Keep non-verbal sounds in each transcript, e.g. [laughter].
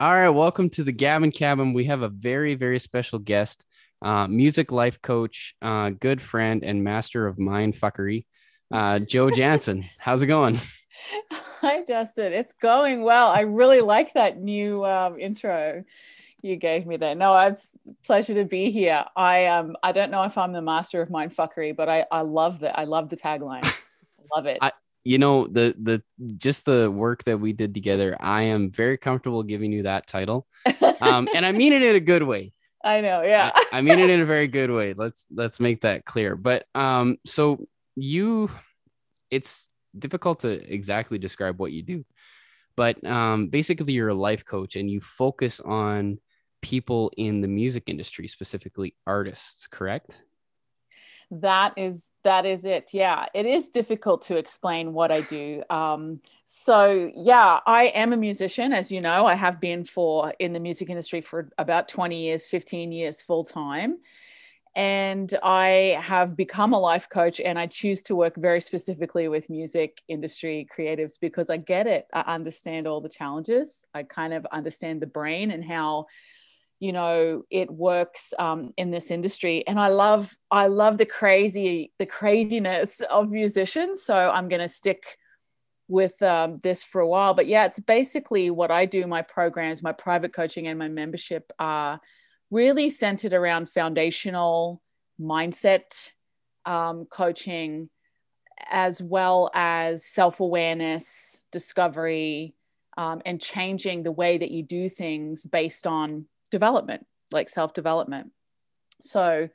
All right, welcome to the Gavin Cabin. We have a very, very special guest, uh, music life coach, uh, good friend, and master of mind fuckery, uh, Jo [laughs] Janzen. How's it going? Hi, Justin. It's going well. I really like that new um, intro you gave me there. No, it's pleasure to be here. I um I don't know if I'm the master of mind fuckery, but I I love that. I love the tagline. [laughs] love it. I, you know the the just the work that we did together. I am very comfortable giving you that title, um, and I mean it in a good way. [laughs] I know, yeah. I, I mean it in a very good way. Let's let's make that clear. But um, so you, it's difficult to exactly describe what you do, but um, basically you're a life coach and you focus on people in the music industry, specifically artists, correct? That is that is it. Yeah, it is difficult to explain what I do. Um, so yeah, I am a musician, as you know. I have been for in the music industry for about 20 years, 15 years full time. And I have become a life coach and I choose to work very specifically with music industry creatives because I get it. I understand all the challenges. I kind of understand the brain and how you know it works um, in this industry. And i love i love the crazy the craziness of musicians. So i'm going to stick with um, this for a while. But yeah it's basically what i do. My programs my private coaching and my membership are really centered around foundational mindset um, coaching as well as self-awareness discovery um, and changing the way that you do things based on development, like self development. So,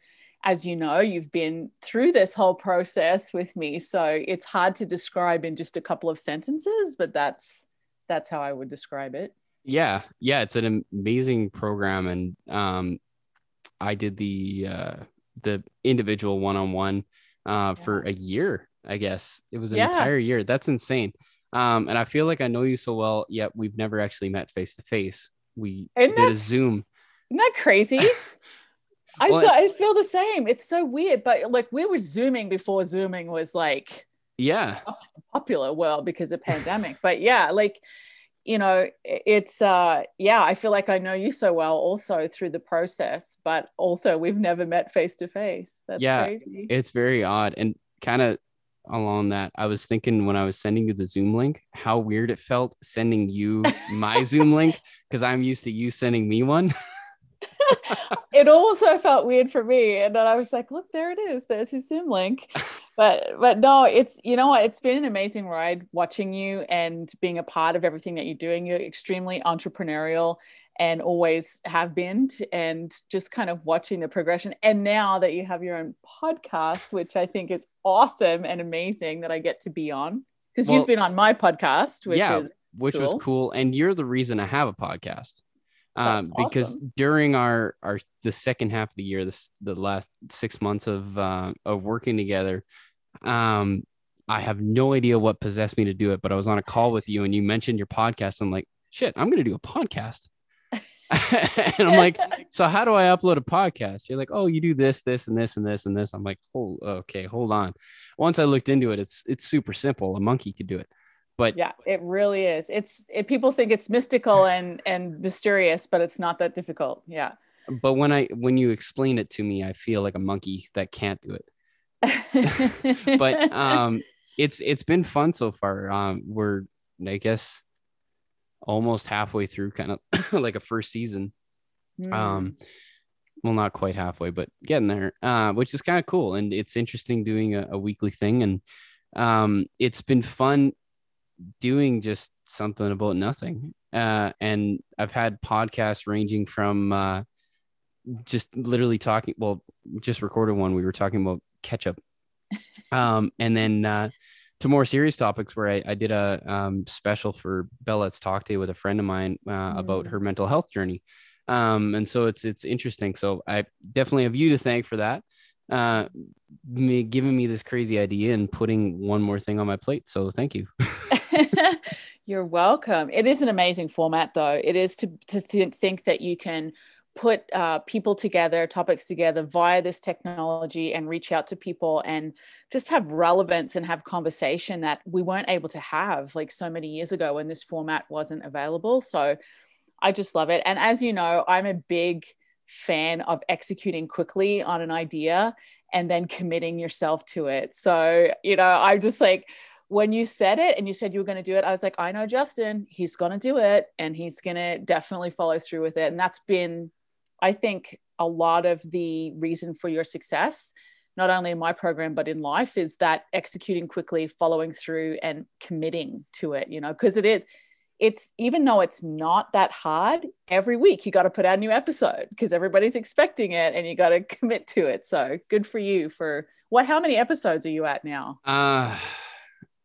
as you know, you've been through this whole process with me, so it's hard to describe in just a couple of sentences, but that's that's how I would describe it. Yeah, yeah, it's an amazing program, and um, I did the uh, the individual one on one for a year. I guess it was an yeah. entire year. That's insane. Um, and I feel like I know you so well, yet we've never actually met face to face we and did a Zoom. Isn't that crazy? [laughs] I well, I feel the same. It's so weird, but like we were zooming before zooming was like yeah popular world because of pandemic. but yeah, like you know, it's uh yeah, I feel like I know you so well also through the process, but also we've never met face to face. That's yeah, crazy. It's very odd and kind of along that i was thinking when i was sending you the zoom link how weird it felt sending you my zoom link [laughs] because i'm used to you sending me one [laughs] it also felt weird for me and then i was like look there it is. There's his zoom link. [laughs] But but no it's you know what? It's been an amazing ride watching you and being a part of everything that you're doing. You're extremely entrepreneurial and always have been and just kind of watching the progression. And now that you have your own podcast which i think is awesome and amazing that i get to be on because well, you've been on my podcast which yeah, which cool. was cool and you're the reason i have a podcast um, awesome. because during our our the second half of the year this the last six months of uh, of working together um i have no idea what possessed me to do it but i was on a call with you and you mentioned your podcast i'm like shit i'm gonna do a podcast [laughs] and I'm like, [laughs] so how do I upload a podcast? You're like, oh, you do this, this, and this, and this, and this. I'm like, oh, okay, hold on. Once I looked into it, it's it's super simple. A monkey could do it. But yeah, it really is. It's it, people think it's mystical [laughs] and and mysterious, but it's not that difficult. Yeah. But when I when you explain it to me, I feel like a monkey that can't do it. [laughs] but [laughs] um, it's it's been fun so far. Um, we're I guess almost halfway through kind of [coughs] like a first season. Mm. Um well not quite halfway, but getting there. Uh, which is kind of cool. And it's interesting doing a, a weekly thing. And um it's been fun doing just something about nothing. Uh and I've had podcasts ranging from uh just literally talking well just recorded one we were talking about ketchup [laughs] um and then uh to more serious topics where I, I did a um, special for Bell Let's Talk Day with a friend of mine uh, mm. about her mental health journey. Um, and so it's it's interesting. So I definitely have you to thank for that, uh, me giving me this crazy idea and putting one more thing on my plate. So thank you. [laughs] [laughs] You're welcome. It is an amazing format, though. It is to to th- think that you can put uh, people together, topics together via this technology and reach out to people and just have relevance and have conversation that we weren't able to have like so many years ago when this format wasn't available. So I just love it. And as you know, I'm a big fan of executing quickly on an idea and then committing yourself to it. So, you know, I'm just like, when you said it and you said you were going to do it, I was like, I know Justin, he's going to do it and he's going to definitely follow through with it. And that's been, I think, a lot of the reason for your success, not only in my program, but in life, is that executing quickly, following through, and committing to it, you know, because it is, it's even though it's not that hard, every week you got to put out a new episode because everybody's expecting it and you got to [laughs] commit to it. So good for you for what, how many episodes are you at now? Uh,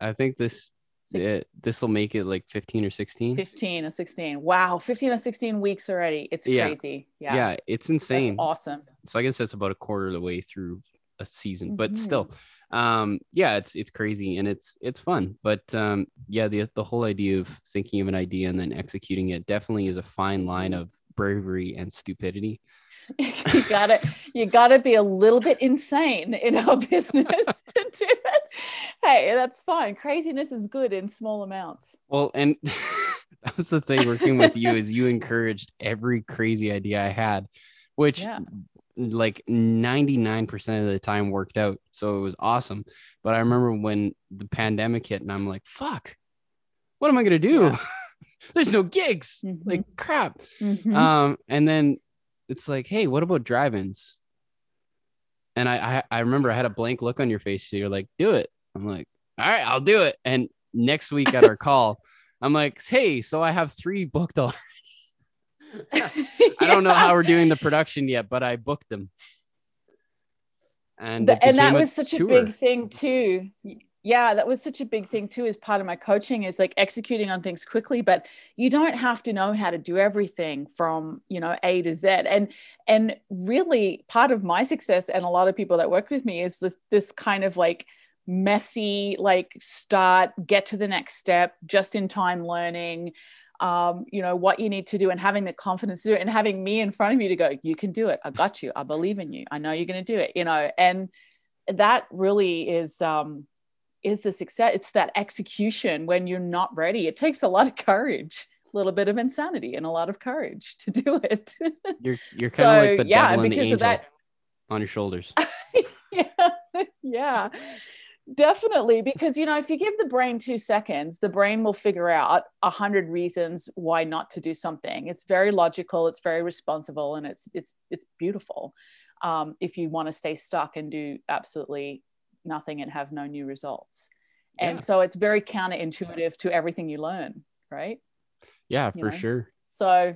I think this this will make it like 15 or 16 15 or 16 wow 15 or 16 weeks already. It's crazy. Yeah. Yeah, yeah it's insane. that's awesome. So i guess that's about a quarter of the way through a season mm-hmm. but still um yeah it's it's crazy and it's it's fun but um yeah the the whole idea of thinking of an idea and then executing it definitely is a fine line of bravery and stupidity. [laughs] You gotta you gotta be a little bit insane in our [laughs] business [laughs] to do it. Hey that's fine. Craziness is good in small amounts. Well and that was the thing working with you is you encouraged every crazy idea i had which yeah. Like 99% of the time worked out so it was awesome but i remember when the pandemic hit and i'm like fuck what am i gonna do yeah. [laughs] there's no gigs mm-hmm. like crap mm-hmm. um and then it's like, hey, what about drive-ins? And I, I, I remember I had a blank look on your face. So you're like, do it. I'm like, all right, I'll do it. And next week at our [laughs] call, I'm like, hey, so I have three booked already. [laughs] I don't know how we're doing the production yet, but I booked them. And, and that was such tour. a big thing too yeah that was such a big thing too as part of my coaching is like executing on things quickly but you don't have to know how to do everything from you know a to z and and really part of my success and a lot of people that work with me is this this kind of like messy like start get to the next step just in time learning um, you know what you need to do and having the confidence to do it and having me in front of you to go you can do it. I got you. I believe in you. I know you're going to do it you know? And that really is um, is the success. It's that execution when you're not ready. It takes a lot of courage a little bit of insanity and a lot of courage to do it. [laughs] You're you're kind so, of like the yeah, devil and the angel that, on your shoulders. [laughs] Yeah. [laughs] Yeah definitely because you know if you give the brain two seconds the brain will figure out a hundred reasons why not to do something it's very logical it's very responsible and it's it's it's beautiful um, if you want to stay stuck and do absolutely nothing and have no new results. Yeah. And so it's very counterintuitive to everything you learn, right? Yeah, you for know? sure. So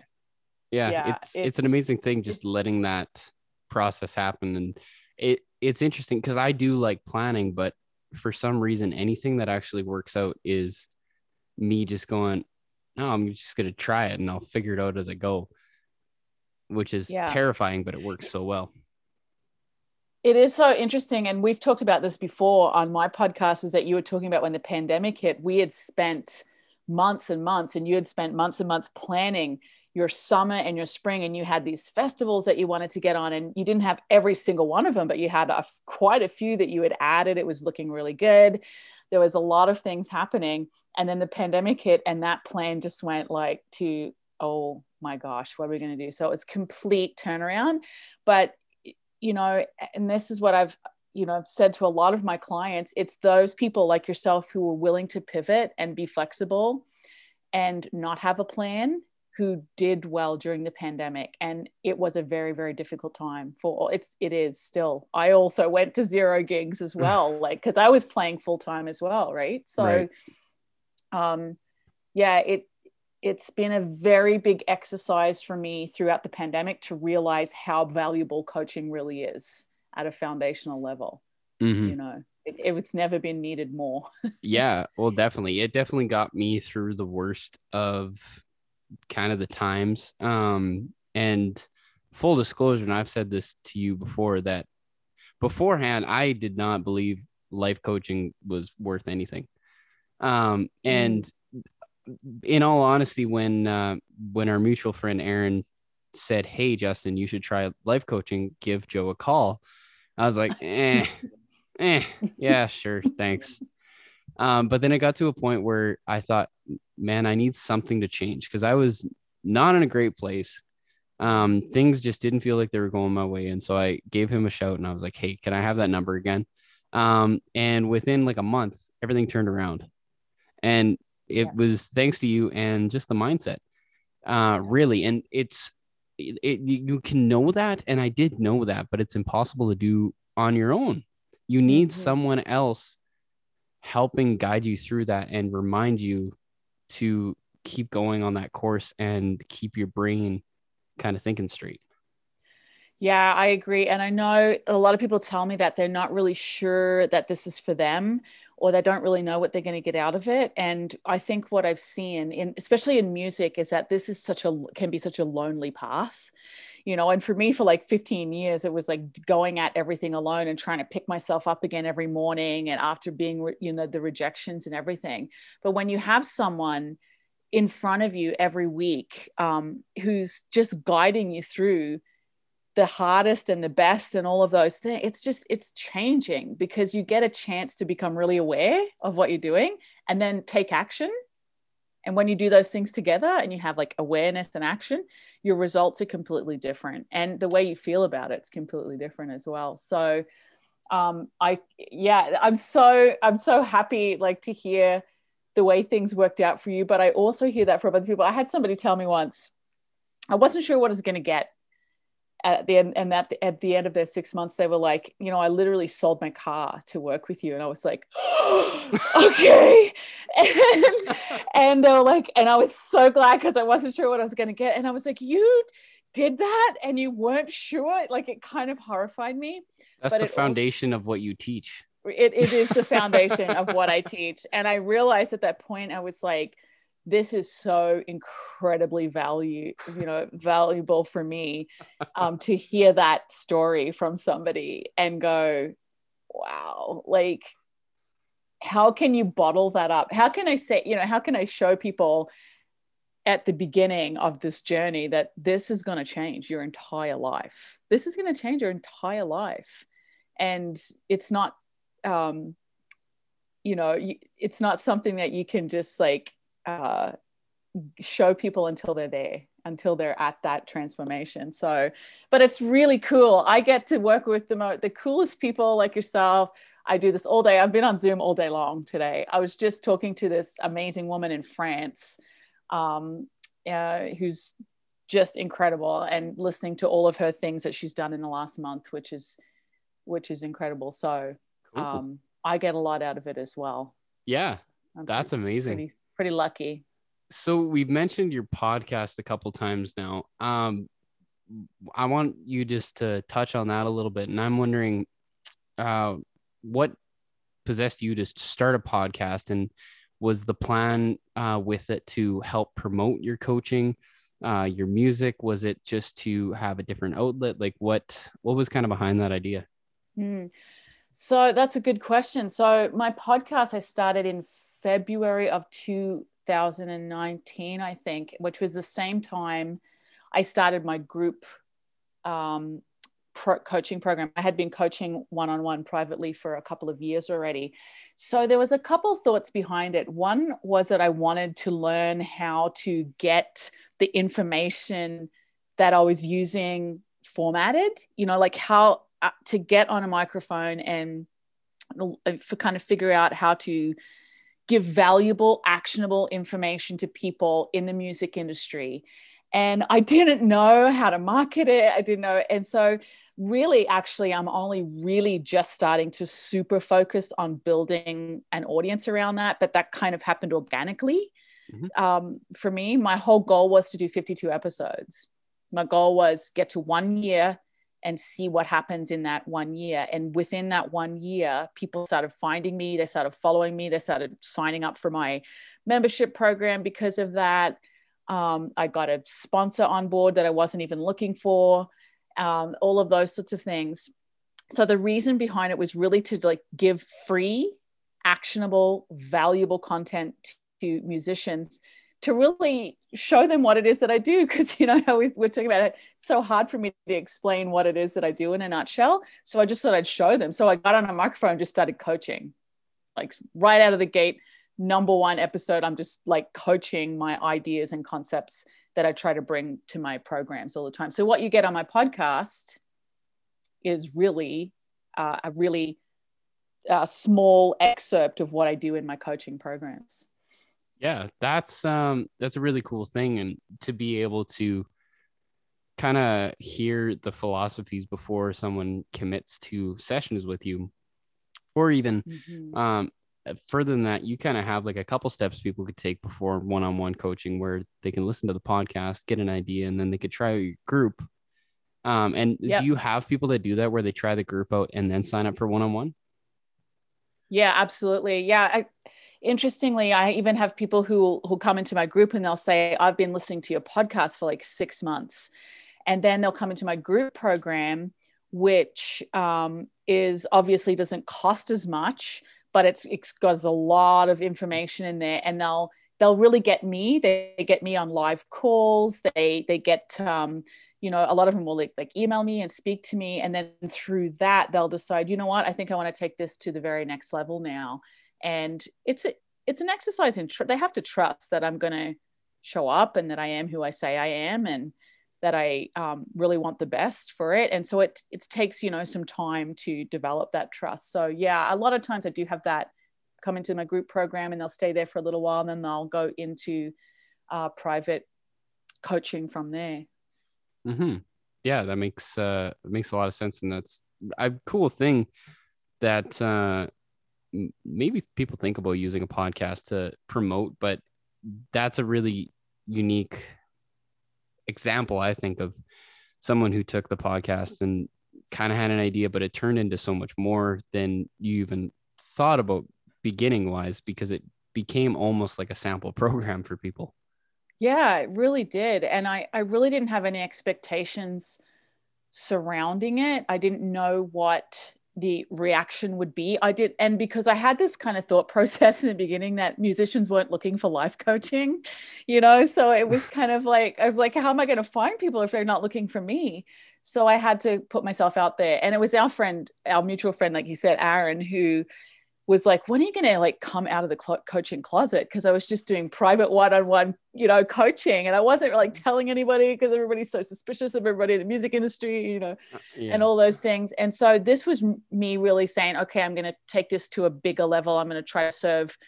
yeah, yeah it's, it's, it's an amazing thing just letting that process happen and it it's interesting because I do like planning, but for some reason anything that actually works out is me just going, no, I'm just gonna try it and I'll figure it out as I go, which is yeah. terrifying, but it works so well it is so interesting and we've talked about this before on my podcast is that you were talking about when the pandemic hit we had spent months and months and you had spent months and months planning your summer and your spring and you had these festivals that you wanted to get on and you didn't have every single one of them but you had a, quite a few that you had added. It was looking really good. There was a lot of things happening and then the pandemic hit and that plan just went like to oh my gosh what are we going to do? So it was complete turnaround. But you know, and this is what I've, you know, said to a lot of my clients, it's those people like yourself who are willing to pivot and be flexible and not have a plan who did well during the pandemic and it was a very very difficult time for it's it is still i also went to zero gigs as [laughs] well like because i was playing full time as well right so right. um yeah it it's been a very big exercise for me throughout the pandemic to realize how valuable coaching really is at a foundational level. Mm-hmm. You know, it, it's never been needed more. [laughs] yeah, well, definitely. It definitely got me through the worst of kind of the times. Um, and full disclosure, and I've said this to you before that beforehand, I did not believe life coaching was worth anything. Um, and in all honesty, when uh, when our mutual friend Aaron said, "Hey, Justin, you should try life coaching. Give Jo a call," I was like, "Eh, [laughs] eh, yeah, sure, thanks." Um, but then it got to a point where I thought, "Man, I need something to change," because I was not in a great place. Um, things just didn't feel like they were going my way. And so I gave him a shout and I was like, Hey, can I have that number again? Um, and within like a month, everything turned around. And it yeah. was thanks to you and just the mindset. Uh, really. And it's, it, it, you can know that. And I did know that, but it's impossible to do on your own. You need mm-hmm. someone else helping guide you through that and remind you to keep going on that course and keep your brain kind of thinking straight. Yeah, I agree. And I know a lot of people tell me that they're not really sure that this is for them or they don't really know what they're going to get out of it. And I think what I've seen in especially in music is that this is such a can be such a lonely path. You know, and for me for like 15 years it was like going at everything alone and trying to pick myself up again every morning and after being you know the rejections and everything. But when you have someone in front of you every week um, who's just guiding you through the hardest and the best and all of those things it's just it's changing because you get a chance to become really aware of what you're doing and then take action and when you do those things together and you have like awareness and action your results are completely different and the way you feel about it's completely different as well so um i yeah i'm so i'm so happy like to hear the way things worked out for you. But I also hear that from other people. I had somebody tell me once, I wasn't sure what I was going to get at the end, and that at the end of their six months, they were like, you know, I literally sold my car to work with you, and I was like, [gasps] okay, and and they were like, and I was so glad because I wasn't sure what I was going to get, and I was like, you did that and you weren't sure? Like it kind of horrified me that's the foundation also, of what you teach. It, it is the foundation of what I [laughs] teach. And I realized at that point, I was like, this is so incredibly value, you know, valuable for me um, to hear that story from somebody and go, wow, like, how can you bottle that up? How can I say, you know, how can I show people at the beginning of this journey that this is going to change your entire life? This is going to change your entire life. And it's not um, you know, it's not something that you can just like uh, show people until they're there until they're at that transformation. So but it's really cool. I get to work with the, mo- the coolest people like yourself. I do this all day. I've been on zoom all day long today. I was just talking to this amazing woman in france um, uh, who's just incredible and listening to all of her things that she's done in the last month which is which is incredible. So um, I get a lot out of it as well. Yeah, that's pretty, amazing. Pretty, pretty lucky. So we've mentioned your podcast a couple times now. Um, I want you just to touch on that a little bit, and I'm wondering, uh, what possessed you to start a podcast, and was the plan uh, with it to help promote your coaching? uh, your music was it just to have a different outlet like what what was kind of behind that idea mm. So that's a good question. So my podcast I started in February of 2019, I think, which was the same time I started my group um, pro- coaching program. I had been coaching one-on-one privately for a couple of years already. So there was a couple thoughts behind it. One was that I wanted to learn how to get the information that I was using formatted, you know, like how uh, to get on a microphone and uh, for kind of figure out how to give valuable actionable information to people in the music industry. And i [laughs] didn't know how to market it. I didn't know. And so really actually i'm only really just starting to super focus on building an audience around that but that kind of happened organically. Mm-hmm. um, for me my whole goal was to do 52 episodes. My goal was get to one year and see what happens in that one year. And within that one year, people started finding me, they started following me, they started signing up for my membership program because of that. Um, I got a sponsor on board that I wasn't even looking for, um, all of those sorts of things. So the reason behind it was really to like give free, actionable, valuable content to musicians to really show them what it is that I do. Because, you know, we, we're talking about it. It's so hard for me to explain what it is that I do in a nutshell. So I just thought I'd show them. So I got on a microphone and just started coaching, like right out of the gate. Number one episode, I'm just like coaching my ideas and concepts that I try to bring to my programs all the time. So what you get on my podcast is really uh, a really uh, small excerpt of what I do in my coaching programs. Yeah, that's um that's a really cool thing and to be able to kind of hear the philosophies before someone commits to sessions with you or even mm-hmm. um further than that you kind of have like a couple steps people could take before one-on-one coaching where they can listen to the podcast get an idea and then they could try your group um and yep. do you have people that do that where they try the group out and then sign up for one-on-one yeah absolutely yeah I, interestingly i even have people who who come into my group and they'll say i've been listening to your podcast for like six months. And then they'll come into my group program which um, is obviously doesn't cost as much but it's it's got a lot of information in there. And they'll they'll really get me. They, they get me on live calls. They they get um, you know a lot of them will like, like email me and speak to me. And then through that they'll decide you know what? I think i want to take this to the very next level now and it's a, it's an exercise in tr- they have to trust that i'm going to show up and that i am who i say i am and that i um, really want the best for it. And so it it takes you know some time to develop that trust. So yeah a lot of times i do have that come into my group program and they'll stay there for a little while and then they'll go into uh, private coaching from there. Mm-hmm. yeah that makes uh makes a lot of sense and that's a cool thing that uh maybe people think about using a podcast to promote, but that's a really unique example, I think, of someone who took the podcast and kind of had an idea, but it turned into so much more than you even thought about beginning wise because it became almost like a sample [laughs] program for people. Yeah, it really did. And I, I really didn't have any expectations surrounding it. I didn't know what the reaction would be. I did, and because I had this kind of thought [laughs] process in the beginning that musicians weren't looking for life coaching, you know, so it was [laughs] kind of like, I was like, how am I going to find people if they're not looking for me? So I had to put myself out there. And it was our friend, our mutual friend, like you said, Aaron, who was like, when are you going to like come out of the cl- coaching closet? Because I was just doing private one-on-one, you know, coaching, and I wasn't like telling anybody because everybody's so suspicious of everybody in the music industry, you know, uh, yeah. and all those things. And so this was me really saying, okay, I'm going to take this to a bigger level. I'm going to try to serve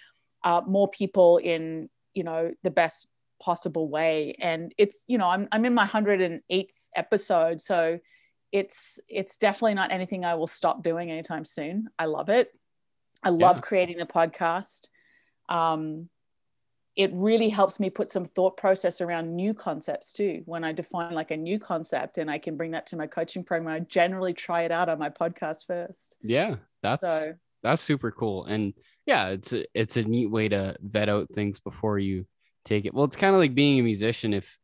uh, more people in, you know, the best possible way. And it's, you know, I'm I'm in my 108th episode, so it's it's definitely not anything I will stop doing anytime soon. I love it I love yeah. creating the podcast. Um, it really helps me put some thought process around new concepts too. When I define like a new concept and I can bring that to my coaching program, I generally try it out on my podcast first. Yeah, that's so, that's super cool. And yeah, it's a, it's a neat way to vet out things before you take it. Well, it's kind of like being a musician. If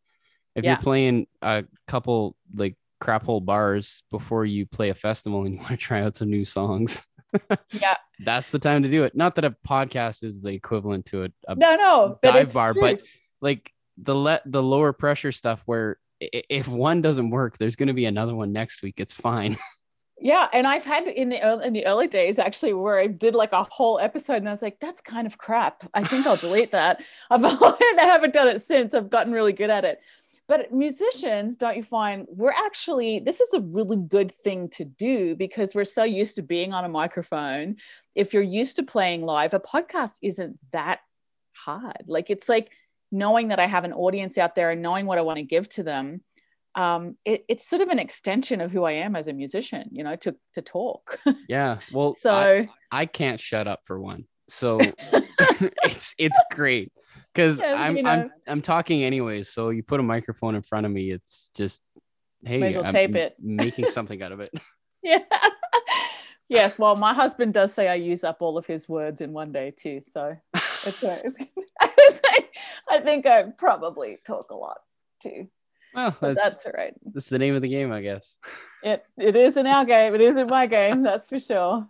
if yeah. you're playing a couple like crap hole bars before you play a festival and you [laughs] want to try out some new songs, [laughs] yeah that's the time to do it. Not that a podcast is the equivalent to a, a no no dive bar true. but like the let the lower pressure stuff where if one doesn't work there's going to be another one next week. It's fine. [laughs] Yeah and i've had in the early, in the early days actually where i did like a whole episode and i was like that's kind of crap. I think i'll delete that. [laughs] I've, [laughs] i haven't done it since. I've gotten really good at it but musicians, don't you find we're actually, this is a really good thing to do because we're so used to being on a microphone. If you're used to playing live, a podcast isn't that hard. Like it's like knowing that I have an audience out there and knowing what I want to give to them. Um, it, it's sort of an extension of who I am as a musician, you know, to to talk. [laughs] Yeah. Well, so I, I can't shut up for one. So [laughs] [laughs] it's it's great because I'm, you know. I'm I'm talking anyways. So you put a microphone in front of me, it's just hey, as well I'm tape it, making something out of it. [laughs] [laughs] yeah. yes. Well, my husband does say I use up all of his words in one day too. So it's right. [laughs] I think I probably talk a lot too. Well, that's, that's all right. That's the name of the game, I guess. It it is in our game. It is in my game. That's for sure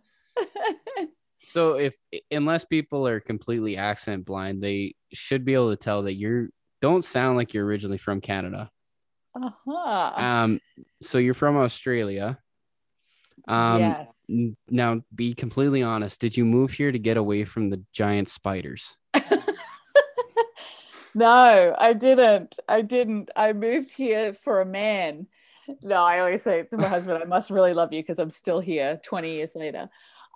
so if unless people are completely accent blind, they should be able to tell that you're don't sound like you're originally from Canada. Uh-huh. Um, so you're from Australia. Um, yes. N- now, be completely honest. Did you move here to get away from the giant spiders? [laughs] No, I didn't. I didn't. I moved here for a man. No, I always say to my husband, I must really love you because I'm still here 20 years later.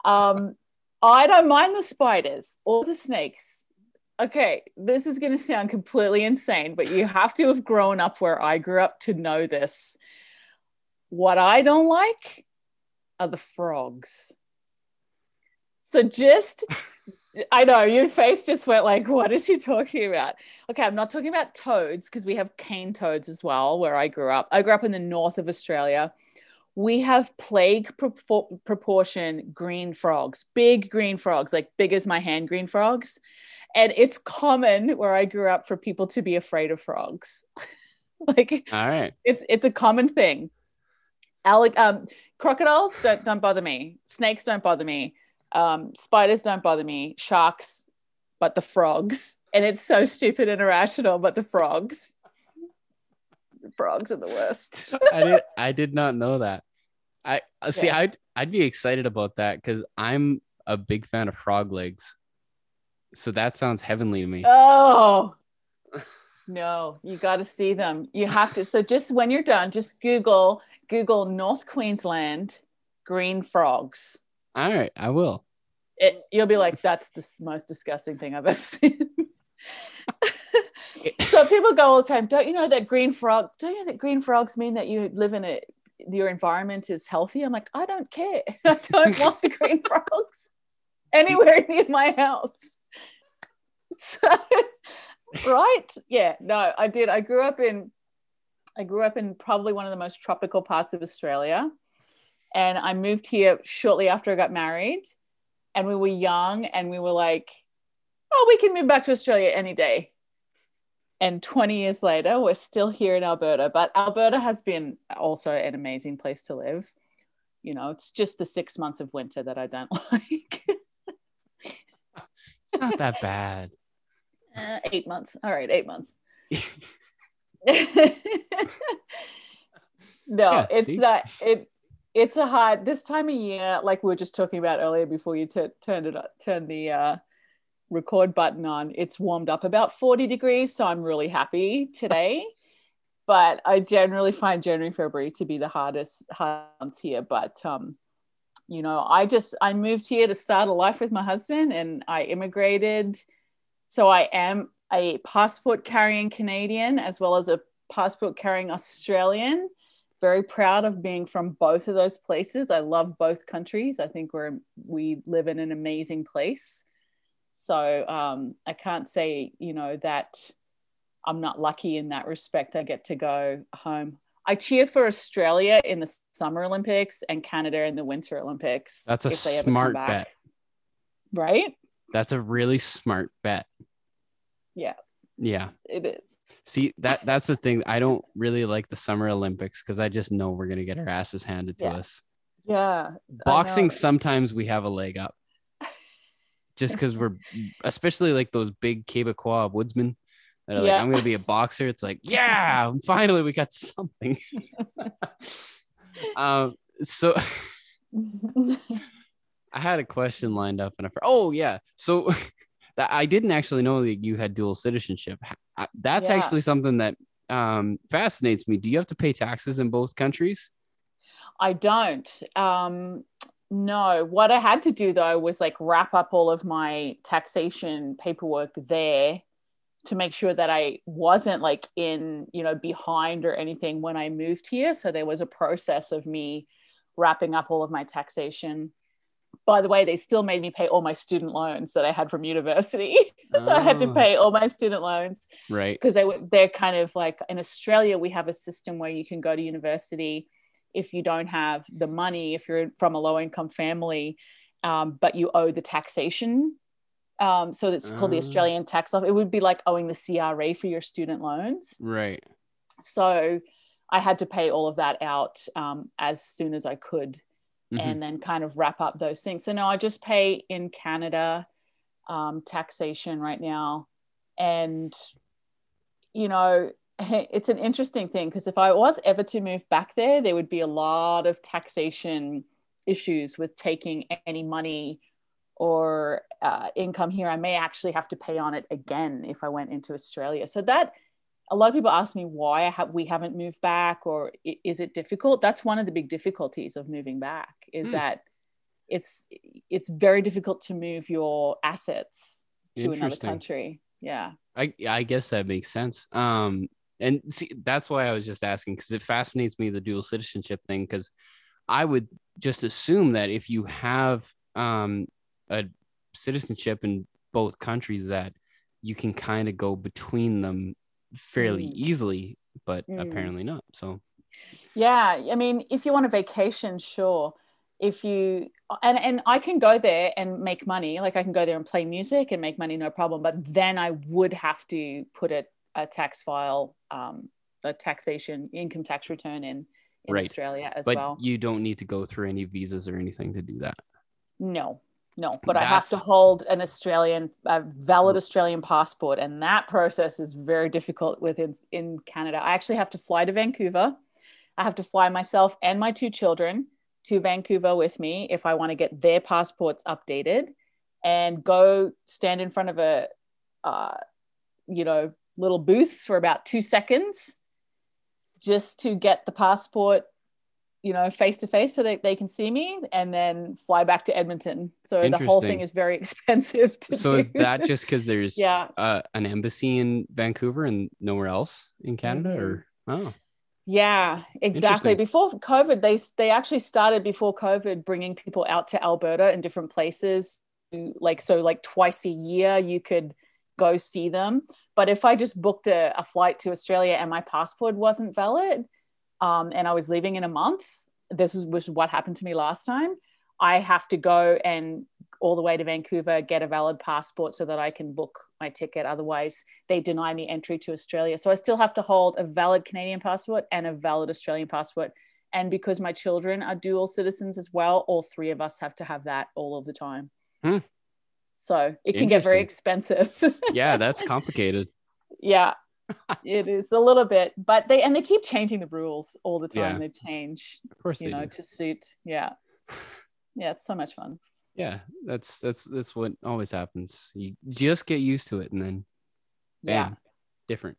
Um, I don't mind the spiders or the snakes. Okay, this is going to sound completely insane, but you have to have grown up where I grew up to know this. What I don't like are the frogs. So just [laughs] I know your face just went like, what is she talking about? Okay, I'm not talking about toads because we have cane toads as well where I grew up. I grew up in the north of Australia. We have plague pro- proportion green frogs, big green frogs, like big as my hand green frogs. And it's common where I grew up for people to be afraid of frogs. [laughs] like, all right, it's it's a common thing. Alec, um, crocodiles don't don't bother me. Snakes don't bother me um, spiders don't bother me, sharks, but the frogs. And it's so stupid and irrational, but the frogs. Frogs are the worst. [laughs] I did I did not know that. I uh, see yes. I'd I'd be excited about that because I'm a big fan of frog legs. So that sounds heavenly to me. Oh [laughs] no, you got to see them. You have to. So just when you're done, just Google Google North Queensland green frogs all right, I will. It, you'll be like, that's the most disgusting thing I've ever [laughs] seen. So people go all the time, don't you know that green frog, don't you know that green frogs mean that you live in a, your environment is healthy? I'm like, I don't care. [laughs] I don't want the green [laughs] frogs anywhere near my house. So, right? Yeah, no, I did. I grew up in, I grew up in probably one of the most tropical parts of Australia. And I moved here shortly after I got married. And we were young and we were like, oh, we can move back to Australia any day. And 20 years later, we're still here in Alberta. But Alberta has been also an amazing place to live. You know, it's just the six months of winter that I don't [laughs] like. it's not that bad. [laughs] Uh, eight months. All right, eight months. [laughs] no, yeah, it's see? not. It it's a hard this time of year like we were just talking about earlier before you t- turned it turned the uh, record button on it's warmed up about 40 degrees so i'm really happy today [laughs] but i generally find january february to be the hardest hard months here but um you know i just i moved here to start a life with my husband and i immigrated so i am a passport carrying canadian as well as a passport carrying australian very proud of being from both of those places. I love both countries. I think we're we live in an amazing place. So um, I can't say you know that I'm not lucky in that respect. I get to go home. I cheer for Australia in the Summer Olympics and Canada in the Winter Olympics. That's a smart bet. Right? That's a really smart bet. Yeah. Yeah. It is. See that that's the thing. I don't really like the Summer Olympics because I just know we're gonna get our asses handed to yeah. us. Yeah. Boxing sometimes we have a leg up. Just because we're especially like those big Quebecois woodsmen that are yeah. like, I'm gonna be a boxer. It's like, yeah, [laughs] finally we got something. [laughs] um so [laughs] I had a question lined up and I oh yeah. So that I didn't actually know that you had dual citizenship. That's yeah. actually something that um, fascinates me. Do you have to pay taxes in both countries? I don't. Um, no. What I had to do though was like wrap up all of my taxation paperwork there to make sure that I wasn't like in, you know, behind or anything when I moved here. So there was a process of me wrapping up all of my taxation by the way, they still made me pay all my student loans that I had from university. [laughs] so oh. I had to oh. pay all my student loans. Right. Because they were they're kind of like in Australia, we have a system where you can go to university if you don't have the money, if you're from a low income family, um, but you owe the taxation. Um, so it's called the ah. Australian tax law. It would be like owing the CRA for your student loans. Right. So I had to pay all of that out um, as soon as I could mm-hmm. and then kind of wrap up those things. So no, I just pay in Canada um, taxation right now, and you know [laughs] it's an interesting thing because if I was ever to move back there, there would be a lot of taxation issues with taking any money or uh, income here, I may actually have to pay on it again if I went into Australia. So that a lot of people ask me why have, we haven't moved back or is it difficult? That's one of the big difficulties of moving back is mm. that it's it's very difficult to move your assets to another country. Yeah. I I guess that makes sense. Um and see that's why I was just asking because it fascinates me the dual citizenship thing because I would just assume that if you have um a citizenship in both countries that you can kind of go between them fairly mm. easily, but mm. apparently not. So, yeah, I mean, if you want a vacation, sure. If you and and I can go there and make money, like I can go there and play music and make money, no problem. But then I would have to put a, a tax file, um, a taxation income tax return in in right. Australia as but well. You don't need to go through any visas or anything to do that. No, no, but That's... I have to hold an Australian, a valid Australian passport, and that process is very difficult within in Canada. I actually have to fly to Vancouver. I have to fly myself and my two children to Vancouver with me if I want to get their passports updated, and go stand in front of a, uh, you know, little booth for about two seconds, just to get the passport you know, face to face so that they can see me and then fly back to Edmonton. So the whole thing is very [laughs] expensive. so do. is that just because there's [laughs] yeah. Uh, an embassy in Vancouver and nowhere else in Canada mm-hmm. or, oh. Yeah, exactly. Before COVID, they they actually started before COVID bringing people out to Alberta in different places. Like so, like twice a year, you could go see them. But if I just booked a, a flight to Australia and my passport wasn't valid, um, and I was leaving in a month, this is what happened to me last time. I have to go and all the way to Vancouver, get a valid passport so that I can book my ticket. Otherwise, they deny me entry to Australia. So I still have to hold a valid Canadian passport and a valid Australian passport. And because my children are dual citizens as well, all three of us have to have that all of the time. Hmm. So it can get very expensive. [laughs] yeah, that's complicated. yeah [laughs] it is a little bit, but they and they keep changing the rules all the time. Yeah. They change, of course, you know, do. to suit. Yeah, yeah, it's so much fun. Yeah, that's that's that's what always happens. You just get used to it, and then, bam, yeah, different.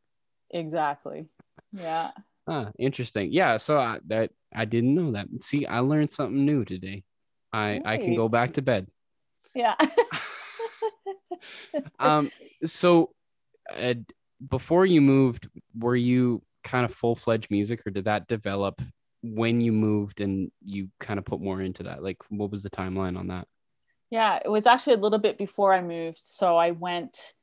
Exactly. Yeah. Ah, interesting. Yeah. So I, that I didn't know that. See, I learned something new today. I I can go back to bed. Yeah. [laughs] um. So, uh, before you moved, were you kind of full fledged music, or did that develop when you moved and you kind of put more into that? Like, what was the timeline on that? Yeah, it was actually a little bit before I moved. So I went,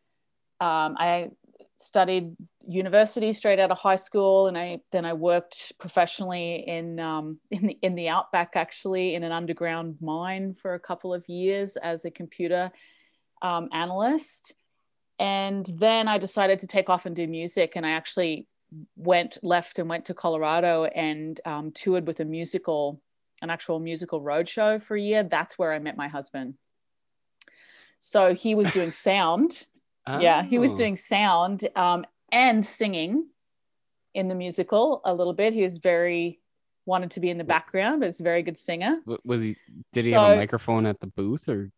um, I studied university straight out of high school, and I then I worked professionally in um, [laughs] in the in the outback, actually in an underground mine for a couple of years as a computer um, analyst and then I decided to take off and do music. And I actually went left and went to Colorado and um, toured with a musical, an actual musical roadshow for a year. That's where I met my husband. So he was [laughs] doing sound. oh. Yeah, he was oh. doing sound um, and singing in the musical a little bit. He was very wanted to be in the background, but he's a very good singer. Was he? Did he so, have a microphone at the booth or?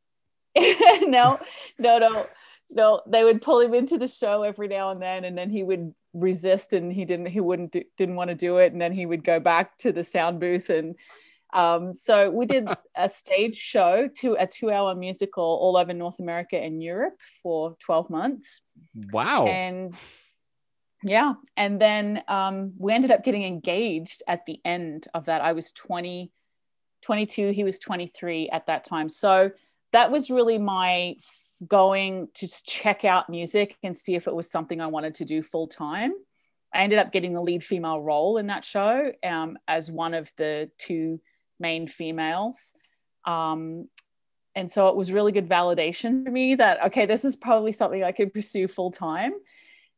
[laughs] no, no, no no, they would pull him into the show every now and then, and then he would resist, and he didn't, he wouldn't, do, didn't want to do it, and then he would go back to the sound booth, and um, so we did [laughs] a stage show to a two-hour musical all over North America and Europe for twelve months. Wow! And yeah, and then um, we ended up getting engaged at the end of that. I was 20, 22, he was 23 at that time, so that was really my going to check out music and see if it was something I wanted to do full time. I ended up getting the lead female role in that show um, as one of the two main females. Um, and so it was really good validation for me that, okay, this is probably something I could pursue full time.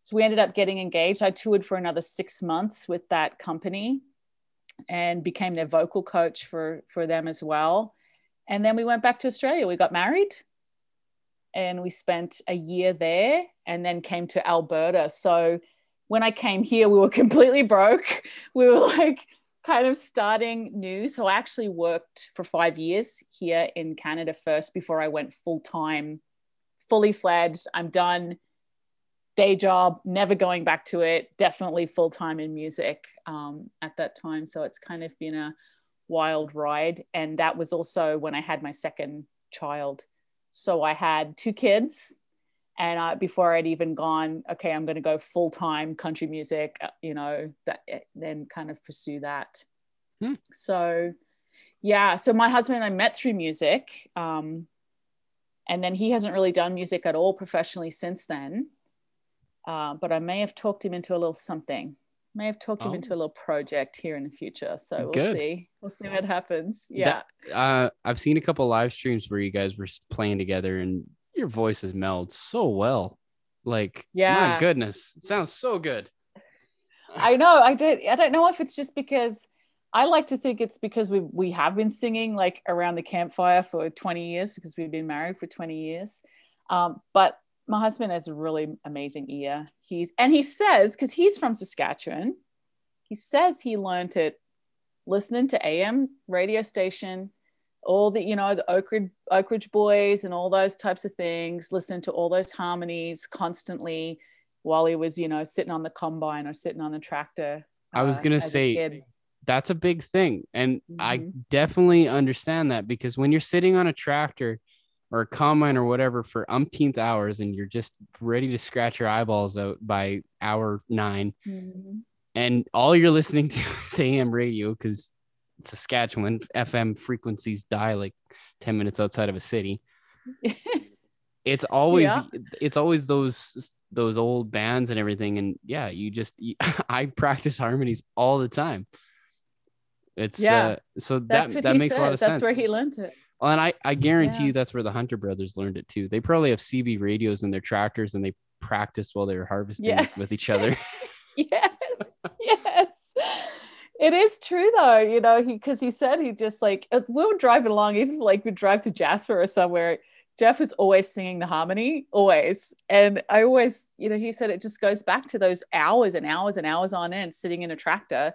So we ended up getting engaged. I toured for another six months with that company and became their vocal coach for, for them as well. And then we went back to Australia. We got married and we spent a year there and then came to Alberta. So when I came here, we were [laughs] completely broke. We were like kind of starting new. So I actually worked for five years here in Canada first before I went full time, fully fledged. I'm done. Day job, never going back to it. Definitely full time in music um, at that time. So it's kind of been a wild ride. And that was also when I had my second child. So I had two kids and I, before I'd even gone, okay, I'm going to go full time country music, uh, you know, that eh, then kind of pursue that. Hmm. So, yeah, so my husband and I met through music, um, and then he hasn't really done music at all professionally since then. Uh, but I may have talked him into a little something. May have talked oh. him into a little project here in the future. So we'll Good. see. We'll see what happens. Yeah. That, uh, I've seen a couple live streams where you guys were playing together, and your voices meld so well. Like, yeah, my goodness, it sounds so good. I know. I did. I don't know if it's just because I like to think it's because we we have been singing like around the campfire for 20 years because we've been married for 20 years. Um, but my husband has a really amazing ear. He's and he says because he's from Saskatchewan, he says he learned it listening to AM radio station all the you know the Oak Ridge, Oak Ridge Boys and all those types of things listening to all those harmonies constantly while he was you know sitting on the combine or sitting on the tractor i was uh, gonna say that's a big thing and mm-hmm. i definitely understand that because when you're sitting on a tractor or a combine or whatever for umpteenth hours and you're just ready to scratch your eyeballs out by hour 9 mm-hmm. and all you're listening [laughs] to is am radio because Saskatchewan, FM frequencies die like 10 minutes outside of a city. [laughs] it's always yeah. it's always those those old bands and everything and yeah, you just you, [laughs] I practice harmonies all the time. It's yeah. Uh, so that that makes says. a lot of that's sense. That's where he learned it. And I, I guarantee yeah. you that's where the Hunter brothers learned it too. They probably have CB radios in their tractors and they practiced while they were harvesting yeah. with each other. [laughs] yes. Yes it is true though, you know, he because he said he just like uh, we were driving along, even like we drive to Jasper or somewhere. Jeff was always singing the harmony, always. And I always, you know, he said it just goes back to those hours and hours and hours on end sitting in a tractor,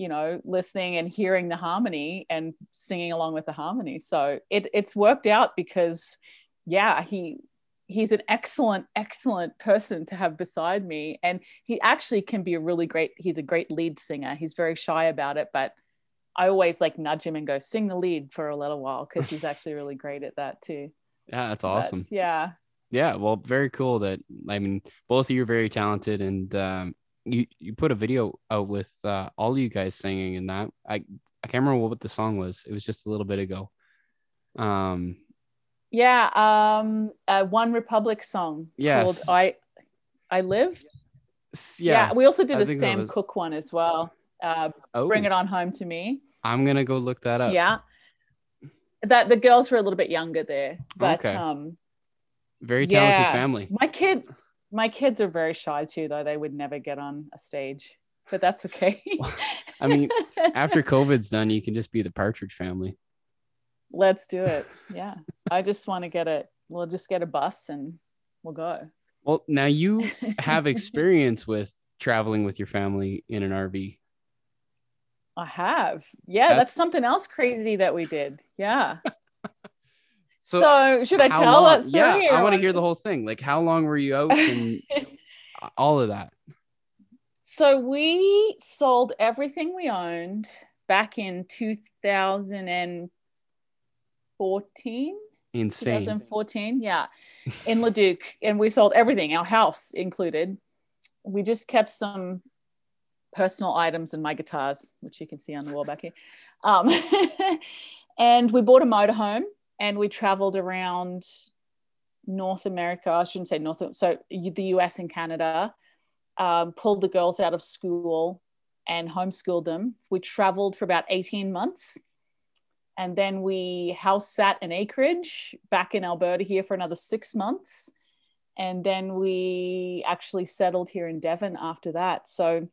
you know, listening and hearing the harmony and singing along with the harmony. So it it's worked out because yeah, he he's an excellent excellent person to have beside me. And he actually can be a really great he's a great lead singer. He's very shy about it but i always like nudge him and go sing the lead for a little while because he's actually really great at that too. Yeah that's awesome. but, yeah. Yeah well very cool that i mean both of you are very talented and um, you you put a video out with uh, all you guys singing and that i i can't remember what the song was it was just a little bit ago um yeah, um, a OneRepublic song yes. called "I I Lived." Yeah, yeah we also did I a Sam was... Cooke one as well. Uh, oh. Bring it on home to me. I'm gonna go look that up. Yeah, that the girls were a little bit younger there, but okay. um, very talented yeah. family. My kid, my kids are very shy too, though. They would never get on a stage, but that's okay. [laughs] I mean, [laughs] after COVID's done, you can just be the Partridge family. Let's do it. [laughs] Yeah. I just want to get it. We'll just get a bus and we'll go. Well, now you have experience with traveling with your family in an RV. I have. Yeah, that's, that's something else crazy that we did. Yeah. So, so, should I tell long? that story? Yeah, I want to hear the whole thing. Like, how long were you out and [laughs] all of that? So we sold everything we owned back in 2014. Insane. 2014, yeah, in Leduc, and we sold everything, our house included. We just kept some personal items and my guitars, which you can see on the wall back here. Um, [laughs] and we bought a motorhome and we traveled around North America. I shouldn't say North, so the US and Canada. Um, pulled the girls out of school and homeschooled them. We traveled for about 18 months and then we house sat in Acreage back in Alberta here for another six months. And then we actually settled here in Devon after that. So,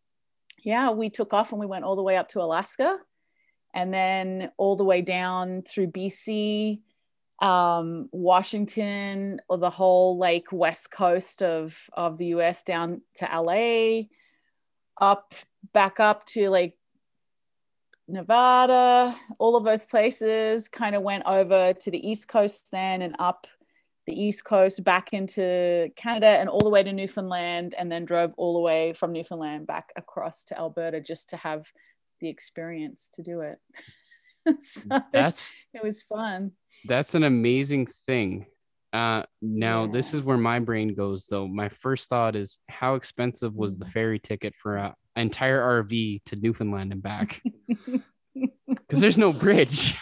yeah, we took off and we went all the way up to Alaska and then all the way down through BC, um, Washington, or the whole like west coast of, of the US down to LA, up back up to like Nevada, all of those places, kind of went over to the East Coast then and up the East Coast back into Canada and all the way to Newfoundland, and then drove all the way from Newfoundland back across to Alberta just to have the experience to do it. [laughs] so that's it was fun. That's an amazing thing. Uh, now Yeah. this is where my brain goes though. My first thought is how expensive was the Mm. ferry ticket for an entire RV to Newfoundland and back? [laughs] Because there's no bridge.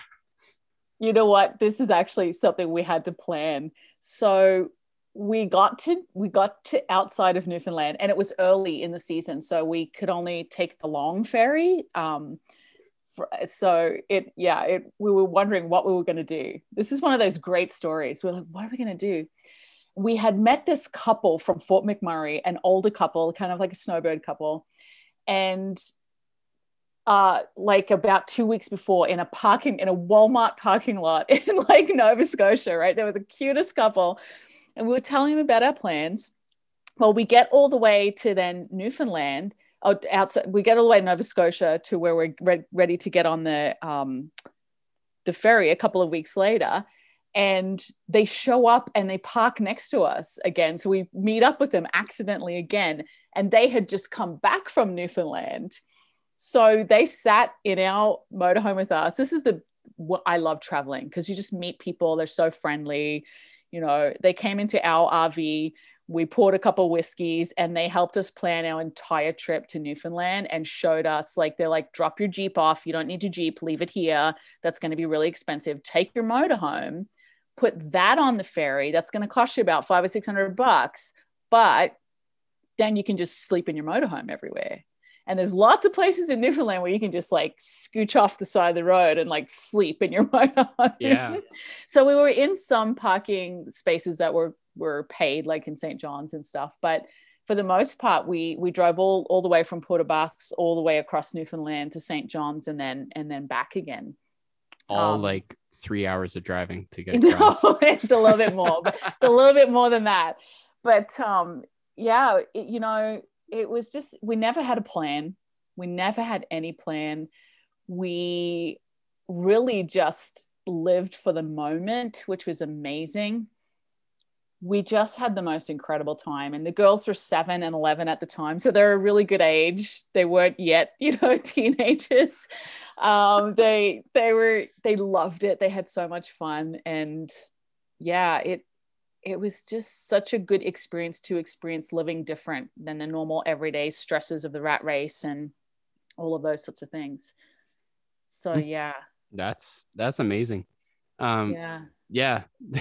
[laughs] you know what this is actually something we had to plan so we got to we got to outside of newfoundland and it was early in the season so we could only take the long ferry um so it yeah it we were wondering what we were going to do this is one of those great stories we're like what are we going to do we had met this couple from fort mcmurray an older couple kind of like a snowbird couple and uh, like about two weeks before in a parking in a Walmart parking lot [laughs] in like Nova Scotia, right? They were the cutest couple. And we were telling them about our plans. Well, we get all the way to then Newfoundland, outside, we get all the way to Nova Scotia to where we're re- ready to get on the um, the ferry a couple of weeks later. And they show up and they park next to us again. So we meet up with them accidentally again. And they had just come back from Newfoundland. So they sat in our motorhome with us. This is the what I love traveling because you just meet people. They're so friendly. You know, they came into our RV. We poured a couple whiskeys and they helped us plan our entire trip to Newfoundland and showed us like they're like, drop your Jeep off. You don't need your Jeep. Leave it here. That's going to be really expensive. Take your motorhome, put that on the ferry. That's going to cost you about five or six hundred bucks. But then you can just sleep in your motorhome everywhere. And there's lots of places in Newfoundland where you can just like scooch off the side of the road and like sleep in your [laughs] motorhome. Yeah. so we were in some parking spaces that were were paid, like in St. John's and stuff. But for the most part, we we drove all all the way from Port aux Basques all the way across Newfoundland to St. John's and then and then back again. All Um, like three hours of driving to get [laughs] No, it's a little bit more, but it's a little bit more than that. But um, yeah, it, you know, it was just we never had a plan. We never had any plan. We really just lived for the moment, which was amazing. We just had the most incredible time. And the girls were seven and 11 at the time. So they're a really good age. They weren't yet, [laughs] you know, teenagers. Um, they, they were, they loved it. They had so much fun. And yeah, it, it was just such a good experience to experience living different than the normal everyday stresses of the rat race and all of those sorts of things. So Mm. yeah, That's that's amazing. Um yeah. Yeah. [laughs]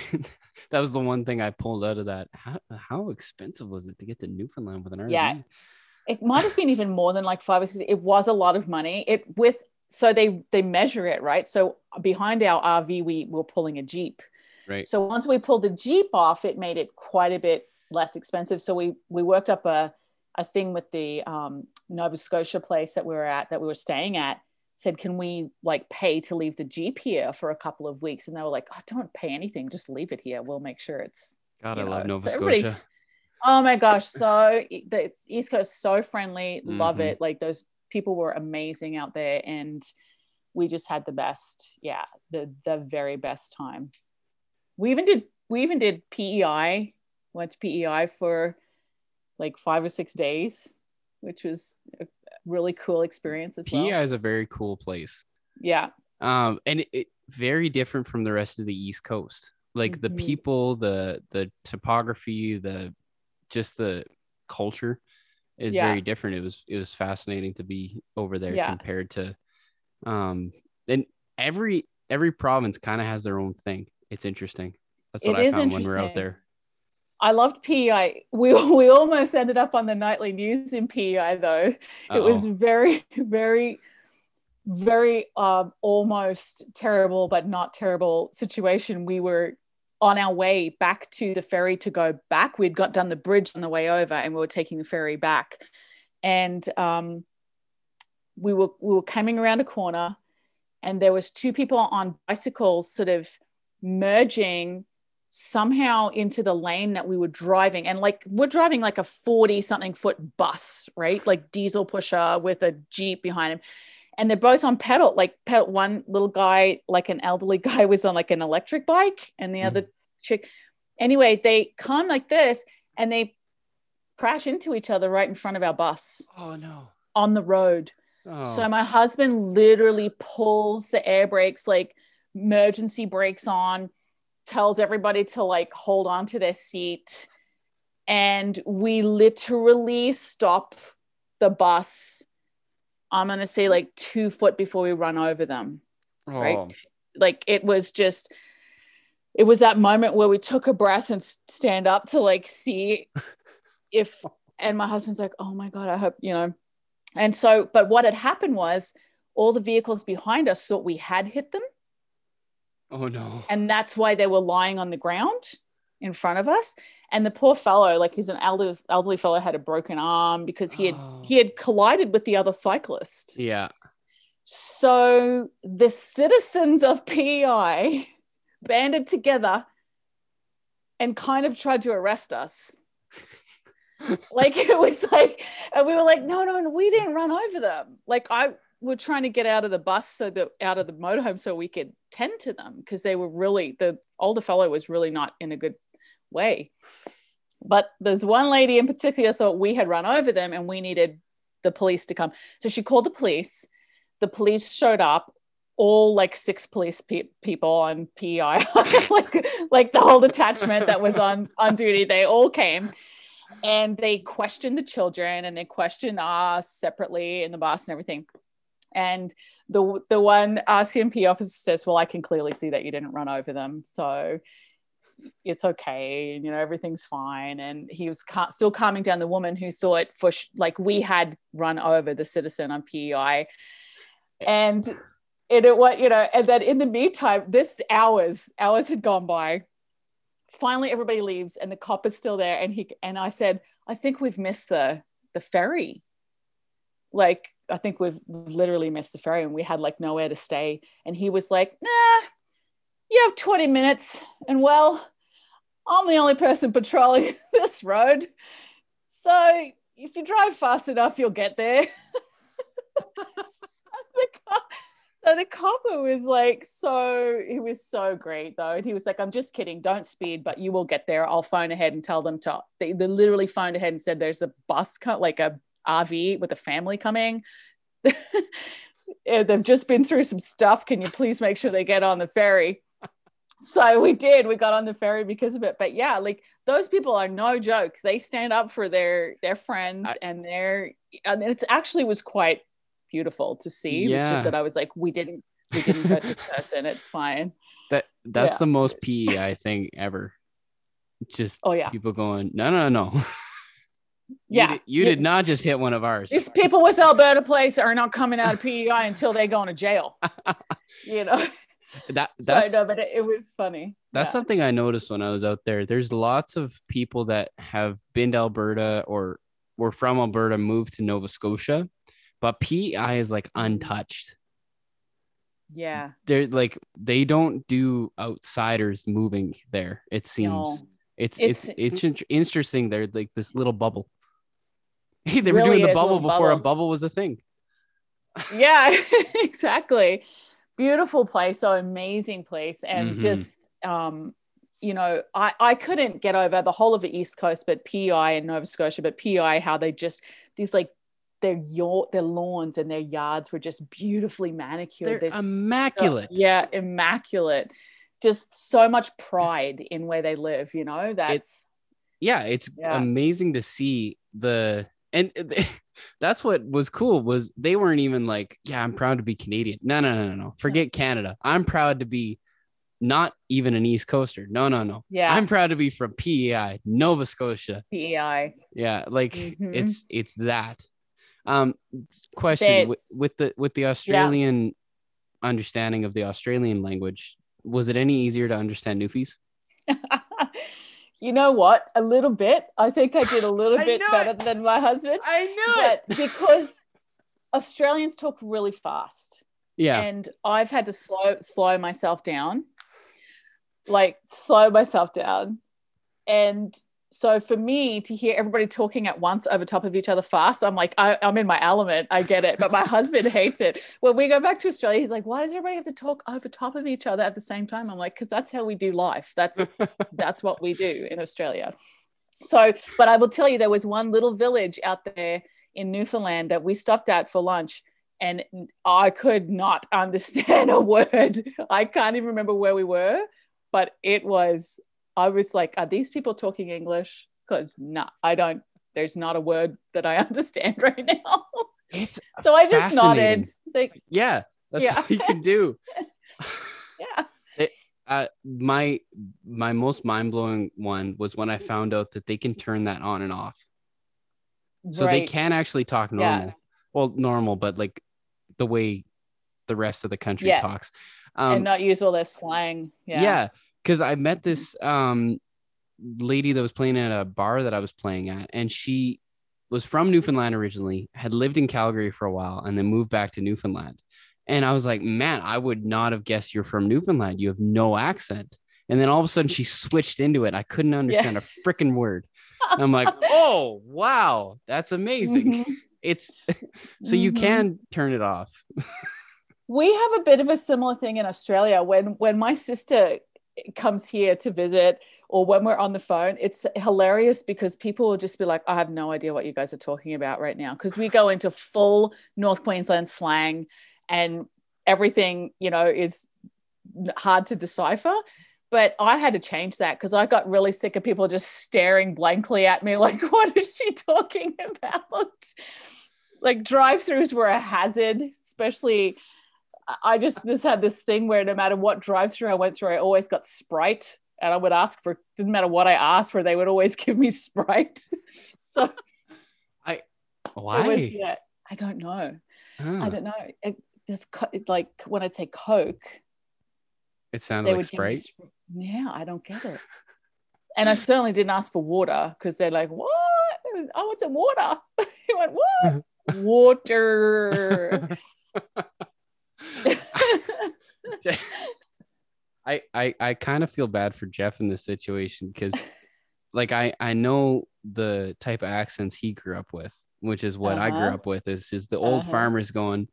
that was the one thing I pulled out of that. How how expensive was it to get to Newfoundland with an RV? Yeah. it might have been even more than like five or six it was a lot of money it with so they they measure it right so behind our rv we were pulling a jeep Right. so once we pulled the jeep off it made it quite a bit less expensive so we we worked up a a thing with the um, nova scotia place that we were at that we were staying at said can we like pay to leave the jeep here for a couple of weeks and they were like oh, don't pay anything just leave it here we'll make sure it's God, I you love know, Nova so Scotia. Oh my gosh, so the East Coast so friendly, love Mhm. it. Like those people were amazing out there, and we just had the best, yeah, the the very best time. We even did we even did PEI, went to PEI for like five or six days, which was a really cool experience as well. PEI is a very cool place. Yeah, um and it, it very different from the rest of the east coast like the Mhm. people the the topography the just the culture is Yeah. very different it was it was fascinating to be over there Yeah. compared to um and every every province kind of has their own thing it's interesting that's what It i found when we we're out there I loved PEI. We [laughs] we almost ended up on the nightly news in PEI though. it was very [laughs] very very um, almost terrible but not terrible situation we were on our way back to the ferry to go back we'd got done the bridge on the way over and we were taking the ferry back and um, we were we were coming around a corner and there was two people on bicycles sort of merging somehow into the lane that we were driving. And like we're driving like a 40 something foot bus right? Like diesel pusher with a jeep behind him. And they're both on pedal. Like pedal one little guy like an elderly [laughs] guy was on like an electric bike and the Mhm. other chick. Anyway they come like this and they crash into each other right in front of our bus. Oh no. on the road. Oh. so my husband literally pulls the air brakes, like emergency brakes on, tells everybody to like hold on to their seat. And we literally stop the bus. I'm going to say like two foot before we run over them. Oh. Right. Oh. Like it was just, it was that moment where we took a breath and stand up to like see [laughs] if, and my husband's like, oh my God, I hope, you know. And so, but what had happened was all the vehicles behind us thought we had hit them. Oh no. And that's why they were lying on the ground in front of us. And the poor fellow, like he's an elderly, elderly fellow, had a broken arm because he had Oh. he had oh. collided with the other cyclist. Yeah. So the citizens of PEI [laughs] banded together and kind of tried to arrest us. [laughs] like it was like, and we were like, no, no, no, we didn't run over them. Like I were trying to get out of the bus so that out of the motorhome so we could tend to them because they were really the older fellow was really not in a good way. But there's one lady in particular thought we had run over them and we needed the police to come. So she called the police. The police showed up, all like six police pe- people on PEI, [laughs] like, like the whole detachment that was on, on duty. They all came and they questioned the children and they questioned us separately in the bus and everything. And the the one RCMP officer says, "Well, I can clearly see that you didn't run over them, so it's okay. And you know, everything's fine." And he was ca- still calming down the woman who thought for sh- like we had run over the citizen on PEI, and it, it what you know, and then in the meantime, this hours hours had gone by. Finally, everybody leaves, and the cop is still there. And he and I said, "I think we've missed the the ferry." Like I think we've literally missed the ferry, and we had like nowhere to stay. And he was like, "Nah, you have 20 minutes." And well, I'm the only person patrolling [laughs] this road, so if you drive fast enough, you'll get there. [laughs] the cop, so the copper was like, so he was so great though. And he was like, I'm just kidding, don't speed, but you will get there. I'll phone ahead and tell them to. They, they literally phoned ahead and said there's a bus, cut like a RV with a family coming. [laughs] They've just been through some stuff. Can you please make sure they get on the ferry? [laughs] So we did. We got on the ferry because of it. But yeah, like those people are no joke. They stand up for their their friends I- and their and it actually was quite beautiful to see. Yeah. just that I was like, we didn't we didn't hurt the person. It's fine. That that's Yeah. the most pe i think ever. Just Oh yeah. people going, no, no, no. [laughs] You Yeah. did- you, did not just hit one of ours. These people with Alberta Place are not coming out of PEI until they go into jail. [laughs] You know. That so that's no, but it, it was funny. that's Yeah. something I noticed when I was out there. There's lots of people that have been to Alberta or were from Alberta, moved to Nova Scotia, but PEI is like untouched. yeah. They're like they don't do outsiders moving there. It seems No. It's it's It's- it's, interesting. They're like this little bubble. [laughs] Hey, they were doing the bubble before a bubble. bubble was a thing. yeah [laughs] exactly beautiful place so amazing place and Mhm. just um you know i i couldn't get over the whole of the east coast but PEI and nova scotia but PEI how they just these like their your their lawns and their yards were just beautifully manicured They're There's so- immaculate. yeah immaculate just so much pride in where they live you know that's yeah it's Yeah. amazing to see the and [laughs] that's what was cool was they weren't even like yeah i'm proud to be canadian. No no no no no. Forget canada. I'm proud to be not even an east coaster. No no no. Yeah. I'm proud to be from pei nova scotia. Pei yeah like Mhm. it's it's that. Um question with, with the with the australian understanding of the australian language was it any easier to understand newfies [laughs] you know what? A little bit. I think I did a little [laughs] bit better it. than my husband. i knew But because Australians talk really fast yeah and I've had to slow slow myself down. Like slow myself down. And so for me to hear everybody talking at once over top of each other fast, I'm like, I, am in my element. I get it. But my [laughs] husband hates it. When we go back to Australia, he's like, why does everybody have to talk over top of each other at the same time? I'm like, because that's how we do life. That's [laughs] that's what we do in Australia. So, but I will tell you, there was one little village out there in Newfoundland that we stopped at for lunch and I could not [laughs] understand a word. I can't even remember where we were, but it was I was like, are these people talking English? Because no, I don't. There's not a word that I [laughs] understand right now. It's [laughs] so I just nodded. Like, yeah, that's yeah. you can do. [laughs] yeah. It, uh, my my most mind blowing one was when I found out that they can turn that on and off. So right. they can actually talk normal. Yeah. Well, normal, but like the way the rest of the country yeah. talks. Um, and not use all their slang. Yeah. Yeah because I met this um, lady that was playing at a bar that I was playing at, and she was from Newfoundland originally, had lived in Calgary for a while, and then moved back to Newfoundland. And I was like, man, I would not have guessed you're from Newfoundland. You have no accent. And then all of a sudden she switched into it. I couldn't understand yeah. a freaking word. And I'm like, [laughs] oh, wow, that's amazing. Mm-hmm. It's [laughs] so you mm-hmm. can turn it off. [laughs] we have a bit of a similar thing in Australia when when my sister comes here to visit or when we're on the phone, it's hilarious because people will just be like, I have no idea what you guys are talking about right now. Because we go into full North Queensland slang and everything, you know, is hard to decipher. But I had to change that because I got really sick of people just staring blankly at me, [laughs] like, what is she talking [laughs] about? Like, drive throughs were a hazard, especially I just just had this thing where no matter what drive through I went through, I always got Sprite, and I would ask for didn't matter what I asked for, they would always [laughs] give me Sprite. [laughs] so I why? Was, yeah, I don't know. Oh. I don't know. It just like when I say Coke, it sounded like Sprite. Me, yeah, I don't get it. and I certainly didn't ask for water because they're like, "What? I want some water." [laughs] he went, "What? water." [laughs] I I I kind of feel bad for Jeff in this situation because like I I know the type of accents he grew up with, which is what uh-huh. I grew uh-huh. up with is is the old uh-huh. farmers going,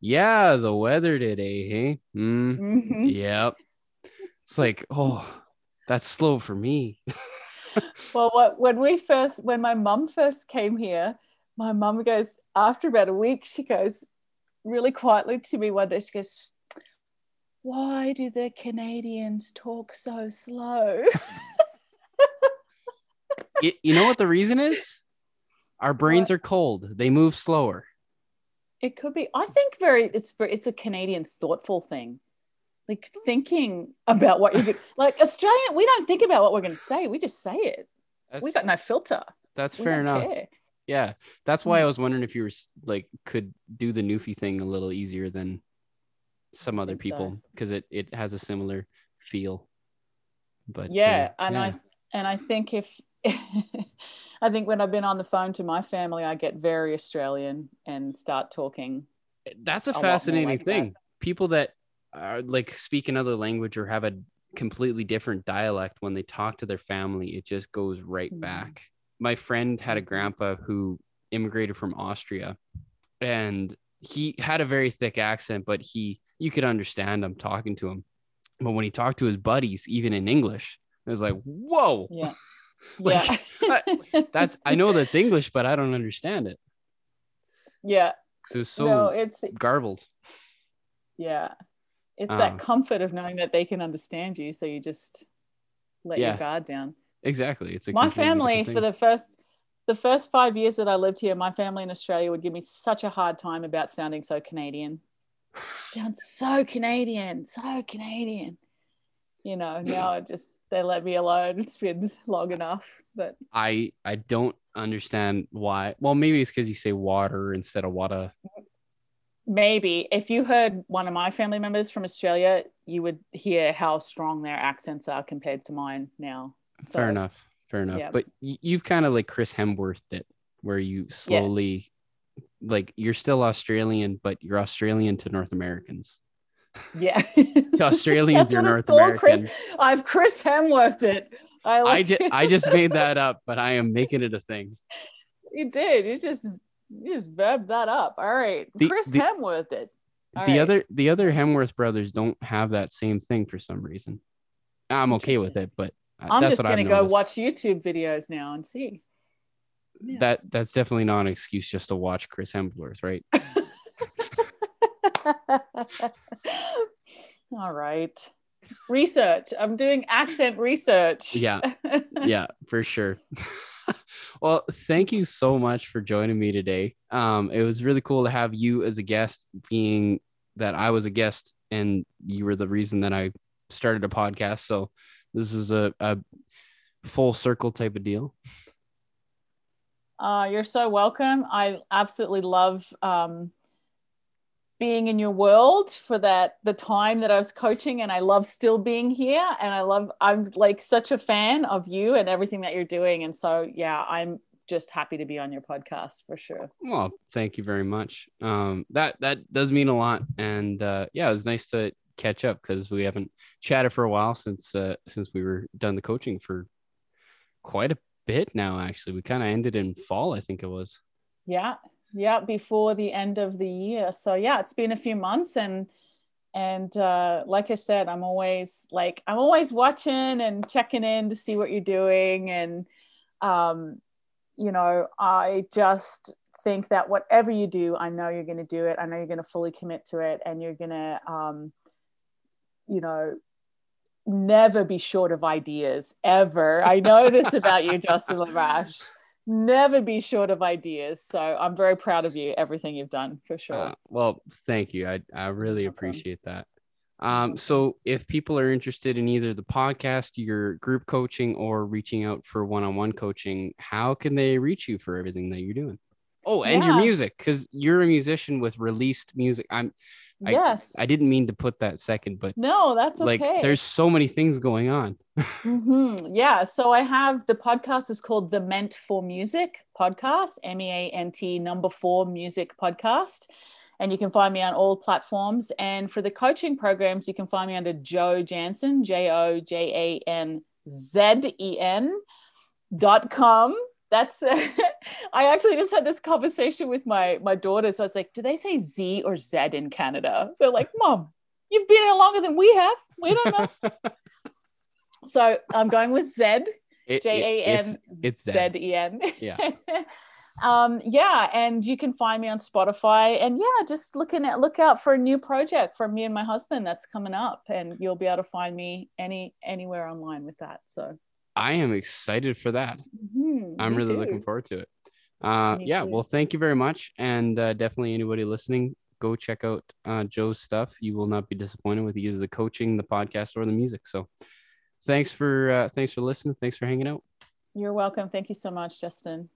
yeah, the weather today, hey, mm, mm-hmm. yep. It's like oh, that's slow for me. [laughs] well, what when we first when my mum first came here, my mum goes after about a week, she goes, really quietly to me one day. She goes, Why do the Canadians talk so slow? [laughs] you, you know what the reason is? Our brains what? are cold, they move slower. It could be. I think very it's it's a Canadian thoughtful thing. Like thinking about what you like Australian, we don't think about what we're going to say. We just say it. That's, we got no filter. That's we fair enough. Care. Yeah, that's why I mm. was wondering if you were like could do the Newfie thing a little easier than some other people because so. it it has a similar feel. But yeah, uh, and yeah. I and I think if [laughs] I think when I've been on the phone to my family, I get very Australian and start talking. That's a, a fascinating like thing. That. People that are like speak another language or have a completely different dialect when they talk to their family, it just goes right mm. back my friend had a grandpa who immigrated from Austria and he had a very thick accent, but he you could understand him talking to him. But when he talked to his buddies, even in English, it was like, whoa. Yeah. [laughs] [laughs] like, yeah. I, that's I know that's English, but I don't understand it. Yeah. Because it was so no, it's garbled. Yeah. It's um, that comfort of knowing that they can understand you. So you just let yeah. your guard down. Exactly. It's my family for the first the first five years that I lived here, my family in Australia would give me such a hard time about sounding so Canadian. Sounds so Canadian, so Canadian. You know, now it just they let me alone. It's been long enough. But I I don't understand why. Well, maybe it's because you say water instead of water. Maybe if you heard one of my family members from Australia, you would hear how strong their accents are compared to mine now. So, fair enough. Fair enough. Yeah. But you've kind of like Chris Hemsworth it, where you slowly, yeah. like, you're still Australian, but you're Australian to North Americans. Yeah. [laughs] [laughs] to Australians, you're North American. Chris, I've Chris Hemsworth it. I, like I, ju- I just made that [laughs] up, but I am making it a thing. You did. You just you just verbed that up. All right. The, Chris the, Hemsworth did. All the right. other the other Hemsworth brothers don't have that same thing for some reason. I'm okay with it, but uh, I'm just gonna go watch YouTube videos now and see. Yeah. That that's definitely not an excuse just to watch Chris Hemsworth, right? [laughs] All right. Research. I'm doing accent research. Yeah. [laughs] Yeah, for sure. [laughs] well, thank you so much for joining me today. Um, it was really cool to have you as a guest, being that I was a guest and you were the reason that I started a podcast. So this is a, a full circle type of deal. Uh, you're so welcome. I absolutely love um, being in your world for that the time that I was coaching and I love still being here and I love I'm like such a fan of you and everything that you're doing and so yeah I'm just happy to be on your podcast for sure. Well, thank you very much. Um, that that does mean a lot and uh, yeah, it was nice to catch up because we haven't chatted for a while since uh, since we were done the coaching for quite a bit now actually. We kind of ended in fall, I think it was. Yeah, yeah before the end of the year so yeah it's been a few months and and uh, like i said i'm always like i'm always watching and checking in to see what you're doing and um, you know i just think that whatever you do i know you're going to do it i know you're going to fully commit to it and you're going to um, you know never be short of ideas ever i know this about you justin lavash never be short of ideas. So I'm very proud of you, everything you've done for sure. Uh, well, thank you. I, I really appreciate that. Um, so if people are interested in either the podcast, your group coaching, or reaching out for one-on-one coaching, how can they reach you for everything that you're doing? Oh, and yeah. your music, because you're a musician with released music. I'm yes. I didn't mean to put that second, but no, that's like okay. there's so many things going on. [laughs] mm-hmm. Yeah. So I have the podcast is called the Meant for Music podcast, M E A N T number four music podcast. And you can find me on all platforms. And for the coaching programs, you can find me under Jo Janzen J O J A N Z E N dot com that's uh, [laughs] i actually just had this conversation with my my daughter so i was like do they say z or z in canada? They're like mom you've been here longer than we have. We don't know. [laughs] So i'm going with z j-a-n-z-e-n yeah. [laughs] Um yeah and you can find me on spotify and yeah just looking at look out for a new project from me and my husband that's coming up and you'll be able to find me any anywhere online with that so I am excited for that. Mm-hmm, I'm really too. looking forward to it. Uh, yeah, too. well, thank you very much. And uh, definitely anybody listening, go check out uh, Jo's stuff. You will not be disappointed with either the coaching, the podcast, or the music. So thanks for uh, thanks for listening. Thanks for hanging out. You're welcome. Thank you so much, Justin.